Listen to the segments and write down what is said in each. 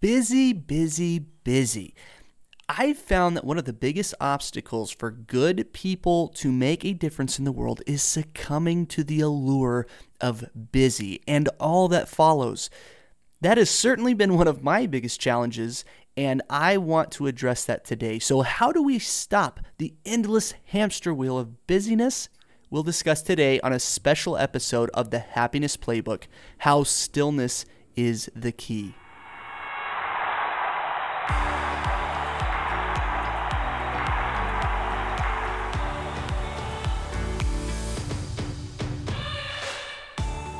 busy, busy, busy. I've found that one of the biggest obstacles for good people to make a difference in the world is succumbing to the allure of busy and all that follows. That has certainly been one of my biggest challenges, and I want to address that today. So, how do we stop the endless hamster wheel of busyness? We'll discuss today on a special episode of the Happiness Playbook how stillness is the key.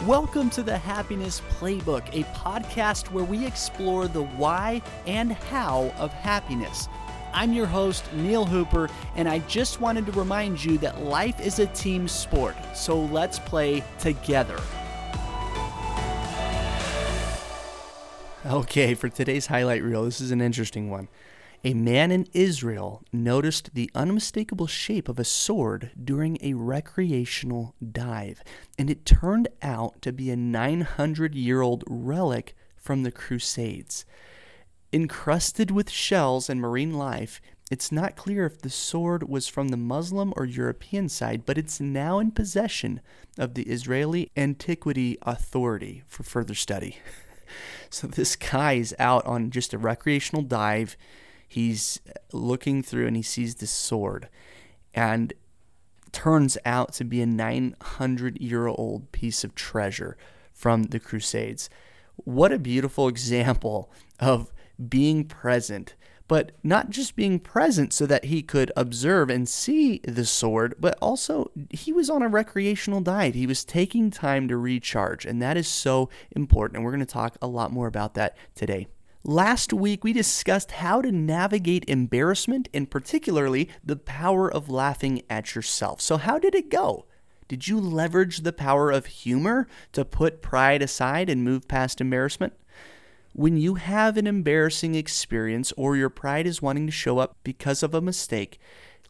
Welcome to the Happiness Playbook, a podcast where we explore the why and how of happiness. I'm your host, Neil Hooper, and I just wanted to remind you that life is a team sport, so let's play together. Okay, for today's highlight reel, this is an interesting one. A man in Israel noticed the unmistakable shape of a sword during a recreational dive, and it turned out to be a 900 year old relic from the Crusades. Encrusted with shells and marine life, it's not clear if the sword was from the Muslim or European side, but it's now in possession of the Israeli Antiquity Authority for further study. so this guy is out on just a recreational dive. He's looking through and he sees this sword and turns out to be a 900 year old piece of treasure from the crusades. What a beautiful example of being present but not just being present so that he could observe and see the sword, but also he was on a recreational diet. He was taking time to recharge, and that is so important. And we're going to talk a lot more about that today. Last week, we discussed how to navigate embarrassment and particularly the power of laughing at yourself. So, how did it go? Did you leverage the power of humor to put pride aside and move past embarrassment? When you have an embarrassing experience or your pride is wanting to show up because of a mistake,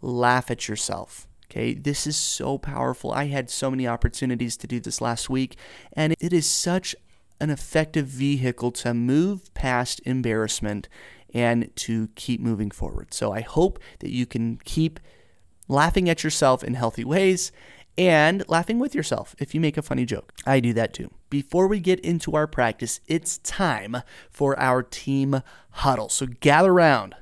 laugh at yourself. Okay, this is so powerful. I had so many opportunities to do this last week, and it is such an effective vehicle to move past embarrassment and to keep moving forward. So I hope that you can keep laughing at yourself in healthy ways and laughing with yourself if you make a funny joke. I do that too. Before we get into our practice, it's time for our team huddle. So gather around.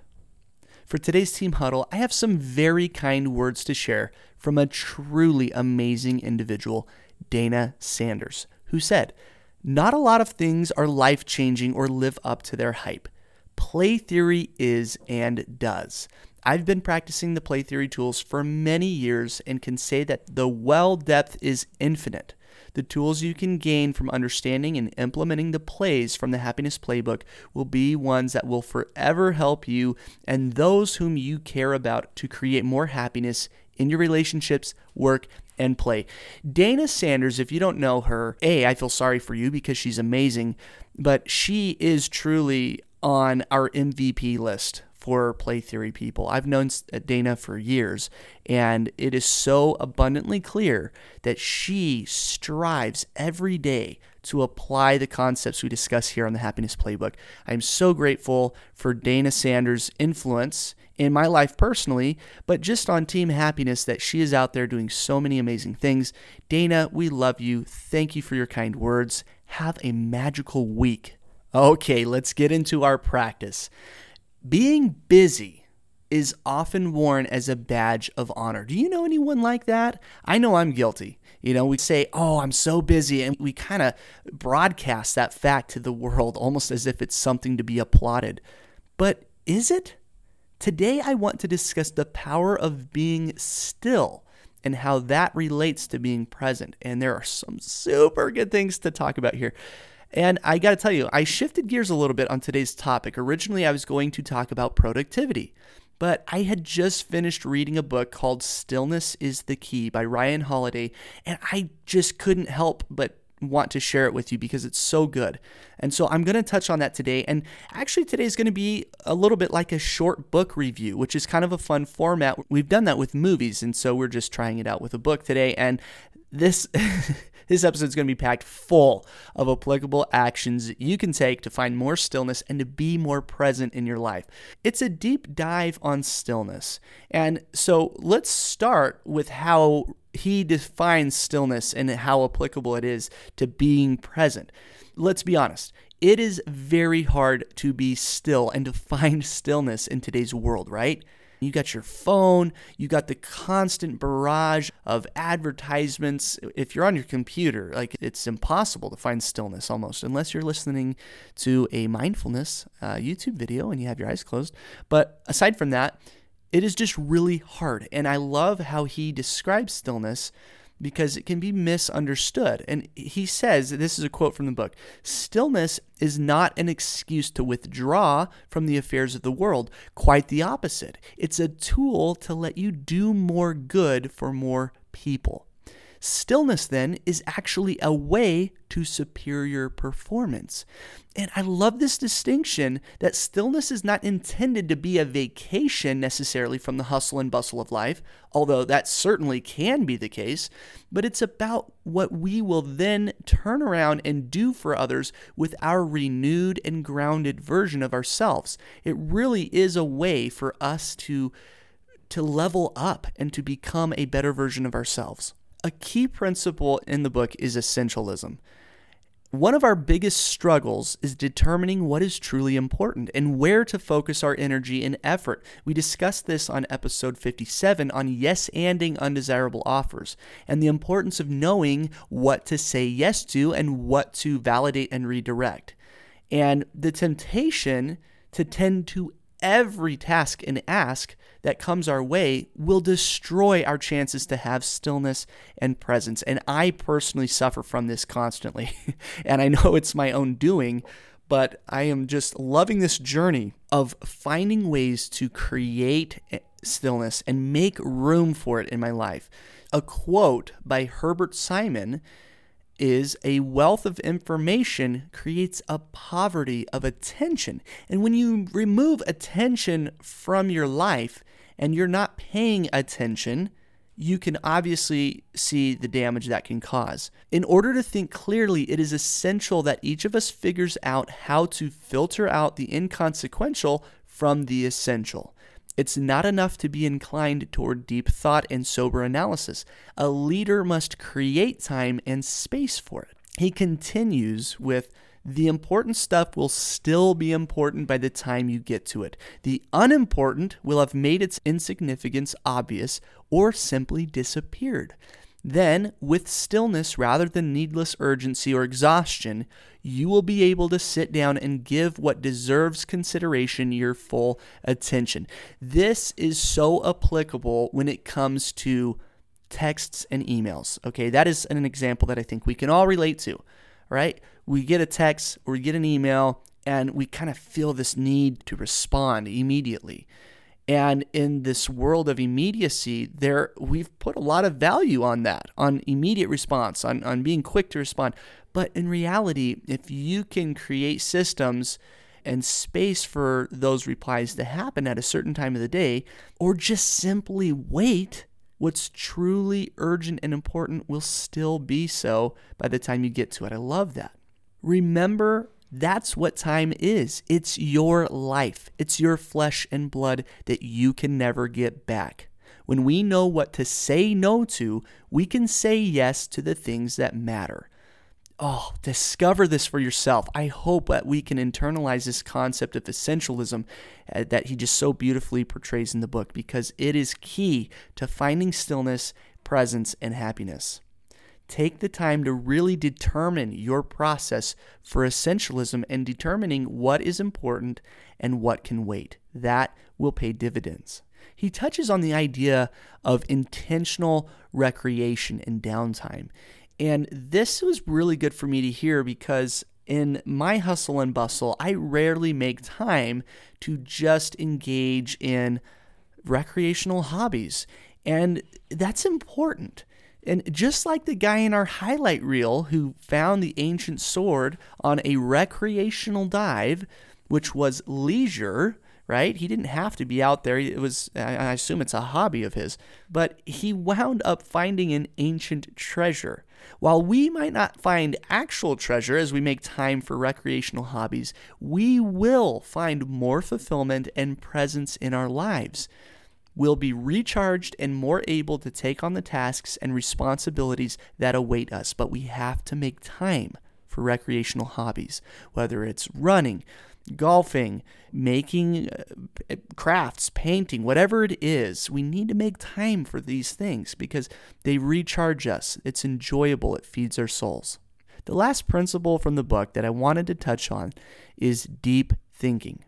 For today's team huddle, I have some very kind words to share from a truly amazing individual, Dana Sanders, who said, not a lot of things are life changing or live up to their hype. Play theory is and does. I've been practicing the play theory tools for many years and can say that the well depth is infinite. The tools you can gain from understanding and implementing the plays from the Happiness Playbook will be ones that will forever help you and those whom you care about to create more happiness in your relationships, work, and play. Dana Sanders, if you don't know her, A, I feel sorry for you because she's amazing, but she is truly on our MVP list for play theory people. I've known uh, Dana for years, and it is so abundantly clear that she strives every day to apply the concepts we discuss here on the Happiness Playbook. I'm so grateful for Dana Sanders' influence in my life personally, but just on Team Happiness that she is out there doing so many amazing things. Dana, we love you. Thank you for your kind words. Have a magical week. Okay, let's get into our practice. Being busy is often worn as a badge of honor. Do you know anyone like that? I know I'm guilty. You know, we say, Oh, I'm so busy. And we kind of broadcast that fact to the world almost as if it's something to be applauded. But is it? Today, I want to discuss the power of being still and how that relates to being present. And there are some super good things to talk about here. And I got to tell you, I shifted gears a little bit on today's topic. Originally, I was going to talk about productivity, but I had just finished reading a book called Stillness is the Key by Ryan Holiday, and I just couldn't help but want to share it with you because it's so good. And so I'm going to touch on that today. And actually, today is going to be a little bit like a short book review, which is kind of a fun format. We've done that with movies. And so we're just trying it out with a book today. And this. This episode is going to be packed full of applicable actions you can take to find more stillness and to be more present in your life. It's a deep dive on stillness. And so let's start with how he defines stillness and how applicable it is to being present. Let's be honest. It is very hard to be still and to find stillness in today's world, right? You got your phone, you got the constant barrage of advertisements. If you're on your computer, like it's impossible to find stillness almost, unless you're listening to a mindfulness uh, YouTube video and you have your eyes closed. But aside from that, it is just really hard. And I love how he describes stillness because it can be misunderstood. And he says, this is a quote from the book stillness is not an excuse to withdraw from the affairs of the world. Quite the opposite. It's a tool to let you do more good for more people. Stillness, then, is actually a way to superior performance. And I love this distinction that stillness is not intended to be a vacation necessarily from the hustle and bustle of life, although that certainly can be the case, but it's about what we will then turn around and do for others with our renewed and grounded version of ourselves. It really is a way for us to to level up and to become a better version of ourselves. A key principle in the book is essentialism. One of our biggest struggles is determining what is truly important and where to focus our energy and effort. We discussed this on episode 57 on yes anding undesirable offers and the importance of knowing what to say yes to and what to validate and redirect. And the temptation to tend to every task and ask that comes our way will destroy our chances to have stillness and presence. And I personally suffer from this constantly. and I know it's my own doing, but I am just loving this journey of finding ways to create stillness and make room for it in my life. A quote by Herbert Simon is a wealth of information creates a poverty of attention. And when you remove attention from your life and you're not paying attention, you can obviously see the damage that can cause. In order to think clearly, it is essential that each of us figures out how to filter out the inconsequential from the essential. It's not enough to be inclined toward deep thought and sober analysis. A leader must create time and space for it. He continues with the important stuff will still be important by the time you get to it. The unimportant will have made its insignificance obvious or simply disappeared. Then, with stillness rather than needless urgency or exhaustion, you will be able to sit down and give what deserves consideration your full attention. This is so applicable when it comes to texts and emails. Okay, that is an example that I think we can all relate to, right? We get a text or we get an email and we kind of feel this need to respond immediately. And in this world of immediacy, there we've put a lot of value on that, on immediate response, on, on being quick to respond. But in reality, if you can create systems and space for those replies to happen at a certain time of the day, or just simply wait, what's truly urgent and important will still be so by the time you get to it. I love that. Remember that's what time is. It's your life, it's your flesh and blood that you can never get back. When we know what to say no to, we can say yes to the things that matter. Oh, discover this for yourself. I hope that we can internalize this concept of essentialism uh, that he just so beautifully portrays in the book because it is key to finding stillness, presence, and happiness. Take the time to really determine your process for essentialism and determining what is important and what can wait. That will pay dividends. He touches on the idea of intentional recreation and downtime. And this was really good for me to hear because in my hustle and bustle, I rarely make time to just engage in recreational hobbies. And that's important. And just like the guy in our highlight reel who found the ancient sword on a recreational dive, which was leisure, right? He didn't have to be out there. It was, I assume it's a hobby of his, but he wound up finding an ancient treasure. While we might not find actual treasure as we make time for recreational hobbies, we will find more fulfillment and presence in our lives. We'll be recharged and more able to take on the tasks and responsibilities that await us, but we have to make time for recreational hobbies, whether it's running, golfing, making uh, crafts, painting, whatever it is, we need to make time for these things because they recharge us. It's enjoyable, it feeds our souls. The last principle from the book that I wanted to touch on is deep thinking.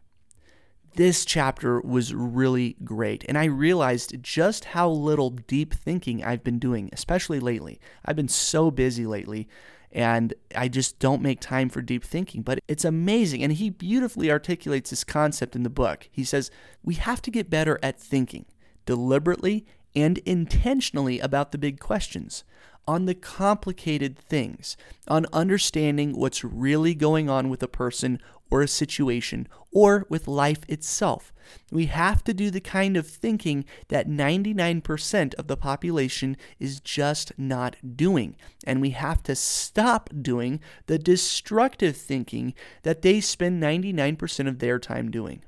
This chapter was really great, and I realized just how little deep thinking I've been doing, especially lately. I've been so busy lately and I just don't make time for deep thinking. But it's amazing. And he beautifully articulates this concept in the book. He says, We have to get better at thinking deliberately and intentionally about the big questions, on the complicated things, on understanding what's really going on with a person or a situation or with life itself. We have to do the kind of thinking that 99% of the population is just not doing. And we have to stop doing the destructive thinking that they spend 99% of their time doing.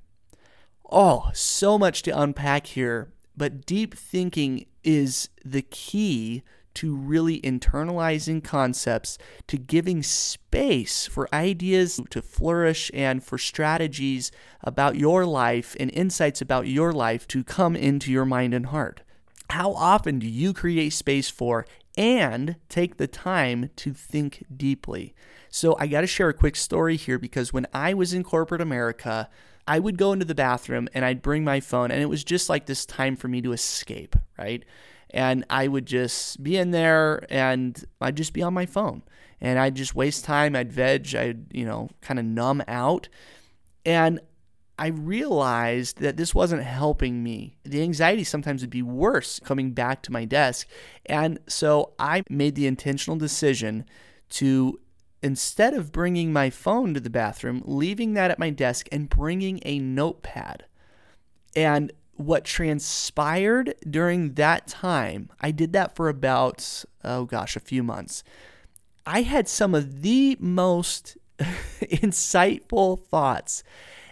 Oh, so much to unpack here, but deep thinking is the key to really internalizing concepts, to giving space for ideas to flourish and for strategies about your life and insights about your life to come into your mind and heart. How often do you create space for and take the time to think deeply? So, I got to share a quick story here because when I was in corporate America, I would go into the bathroom and I'd bring my phone, and it was just like this time for me to escape, right? And I would just be in there and I'd just be on my phone and I'd just waste time. I'd veg, I'd, you know, kind of numb out. And I realized that this wasn't helping me. The anxiety sometimes would be worse coming back to my desk. And so I made the intentional decision to, instead of bringing my phone to the bathroom, leaving that at my desk and bringing a notepad. And what transpired during that time, I did that for about, oh gosh, a few months. I had some of the most insightful thoughts.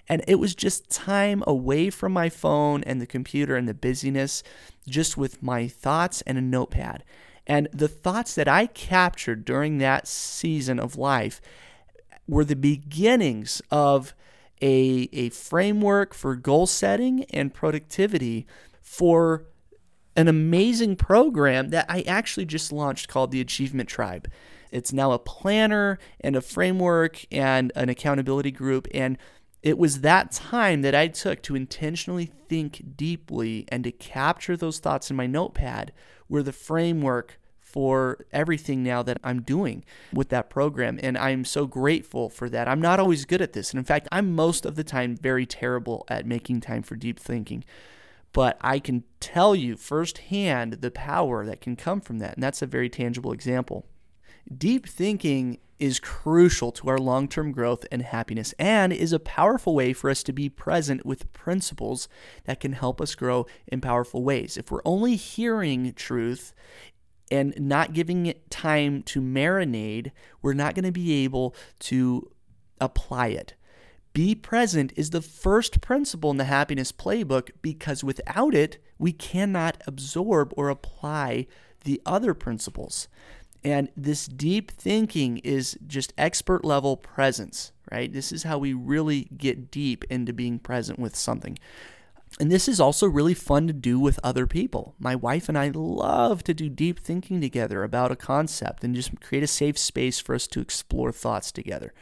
And it was just time away from my phone and the computer and the busyness, just with my thoughts and a notepad. And the thoughts that I captured during that season of life were the beginnings of a, a framework for goal setting and productivity for an amazing program that I actually just launched called the Achievement Tribe. It's now a planner and a framework and an accountability group. And it was that time that I took to intentionally think deeply and to capture those thoughts in my notepad where the framework for everything now that I'm doing with that program. And I'm so grateful for that. I'm not always good at this. And in fact, I'm most of the time very terrible at making time for deep thinking. But I can tell you firsthand the power that can come from that. And that's a very tangible example. Deep thinking is crucial to our long term growth and happiness and is a powerful way for us to be present with principles that can help us grow in powerful ways. If we're only hearing truth and not giving it time to marinate, we're not going to be able to apply it. Be present is the first principle in the happiness playbook because without it, we cannot absorb or apply the other principles. And this deep thinking is just expert level presence, right? This is how we really get deep into being present with something. And this is also really fun to do with other people. My wife and I love to do deep thinking together about a concept and just create a safe space for us to explore thoughts together.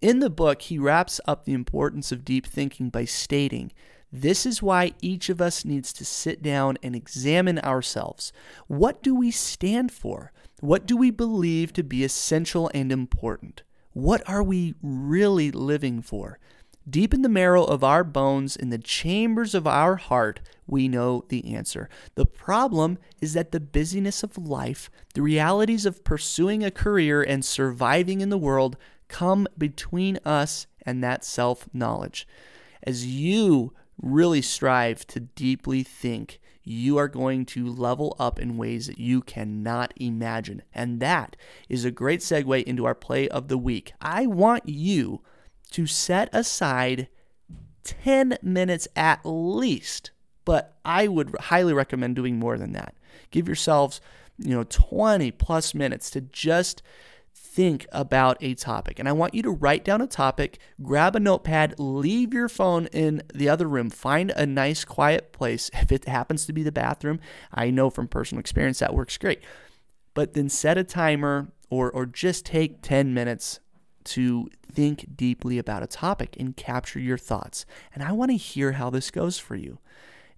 In the book, he wraps up the importance of deep thinking by stating, This is why each of us needs to sit down and examine ourselves. What do we stand for? What do we believe to be essential and important? What are we really living for? Deep in the marrow of our bones, in the chambers of our heart, we know the answer. The problem is that the busyness of life, the realities of pursuing a career and surviving in the world, come between us and that self knowledge. as you really strive to deeply think, you are going to level up in ways that you cannot imagine. And that is a great segue into our play of the week. I want you to set aside 10 minutes at least, but I would highly recommend doing more than that. Give yourselves, you know, 20 plus minutes to just think about a topic. And I want you to write down a topic, grab a notepad, leave your phone in the other room, find a nice quiet place. If it happens to be the bathroom, I know from personal experience that works great. But then set a timer or, or just take 10 minutes to think deeply about a topic and capture your thoughts. And I want to hear how this goes for you.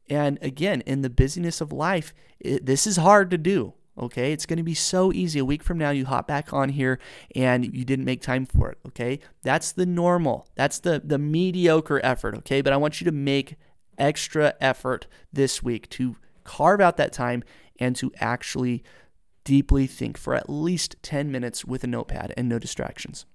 And again, in the busyness of life, it, this is hard to do. Okay, it's going to be so easy. A week from now, you hop back on here and you didn't make time for it. Okay, that's the normal, that's the the mediocre effort. Okay, but I want you to make extra effort this week to carve out that time and to actually deeply think for at least 10 minutes with a notepad and no distractions.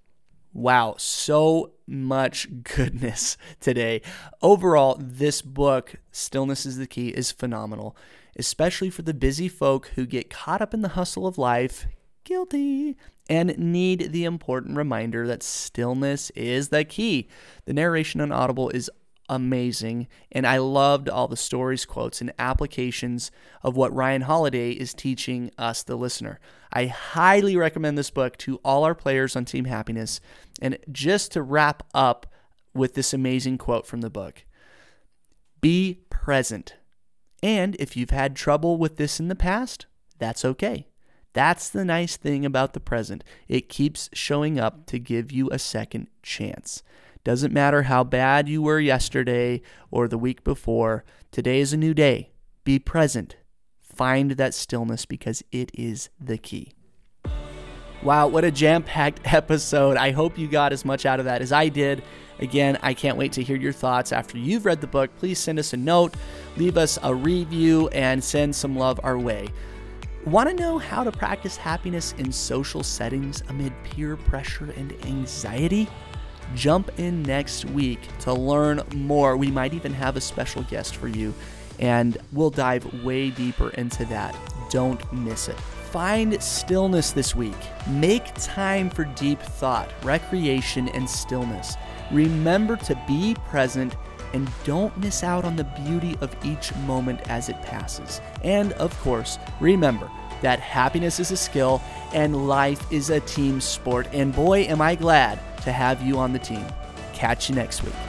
Wow, so much goodness today. Overall, this book, Stillness is the Key, is phenomenal, especially for the busy folk who get caught up in the hustle of life, guilty, and need the important reminder that stillness is the key. The narration on Audible is amazing. And I loved all the stories, quotes, and applications of what Ryan Holiday is teaching us, the listener. I highly recommend this book to all our players on Team Happiness. And just to wrap up with this amazing quote from the book Be present. And if you've had trouble with this in the past, that's okay. That's the nice thing about the present. It keeps showing up to give you a second chance. Doesn't matter how bad you were yesterday or the week before, today is a new day. Be present. Find that stillness because it is the key. Wow, what a jam packed episode. I hope you got as much out of that as I did. Again, I can't wait to hear your thoughts after you've read the book. Please send us a note, leave us a review, and send some love our way. Want to know how to practice happiness in social settings amid peer pressure and anxiety? Jump in next week to learn more. We might even have a special guest for you, and we'll dive way deeper into that. Don't miss it. Find stillness this week. Make time for deep thought, recreation, and stillness. Remember to be present and don't miss out on the beauty of each moment as it passes. And of course, remember that happiness is a skill and life is a team sport. And boy, am I glad to have you on the team. Catch you next week.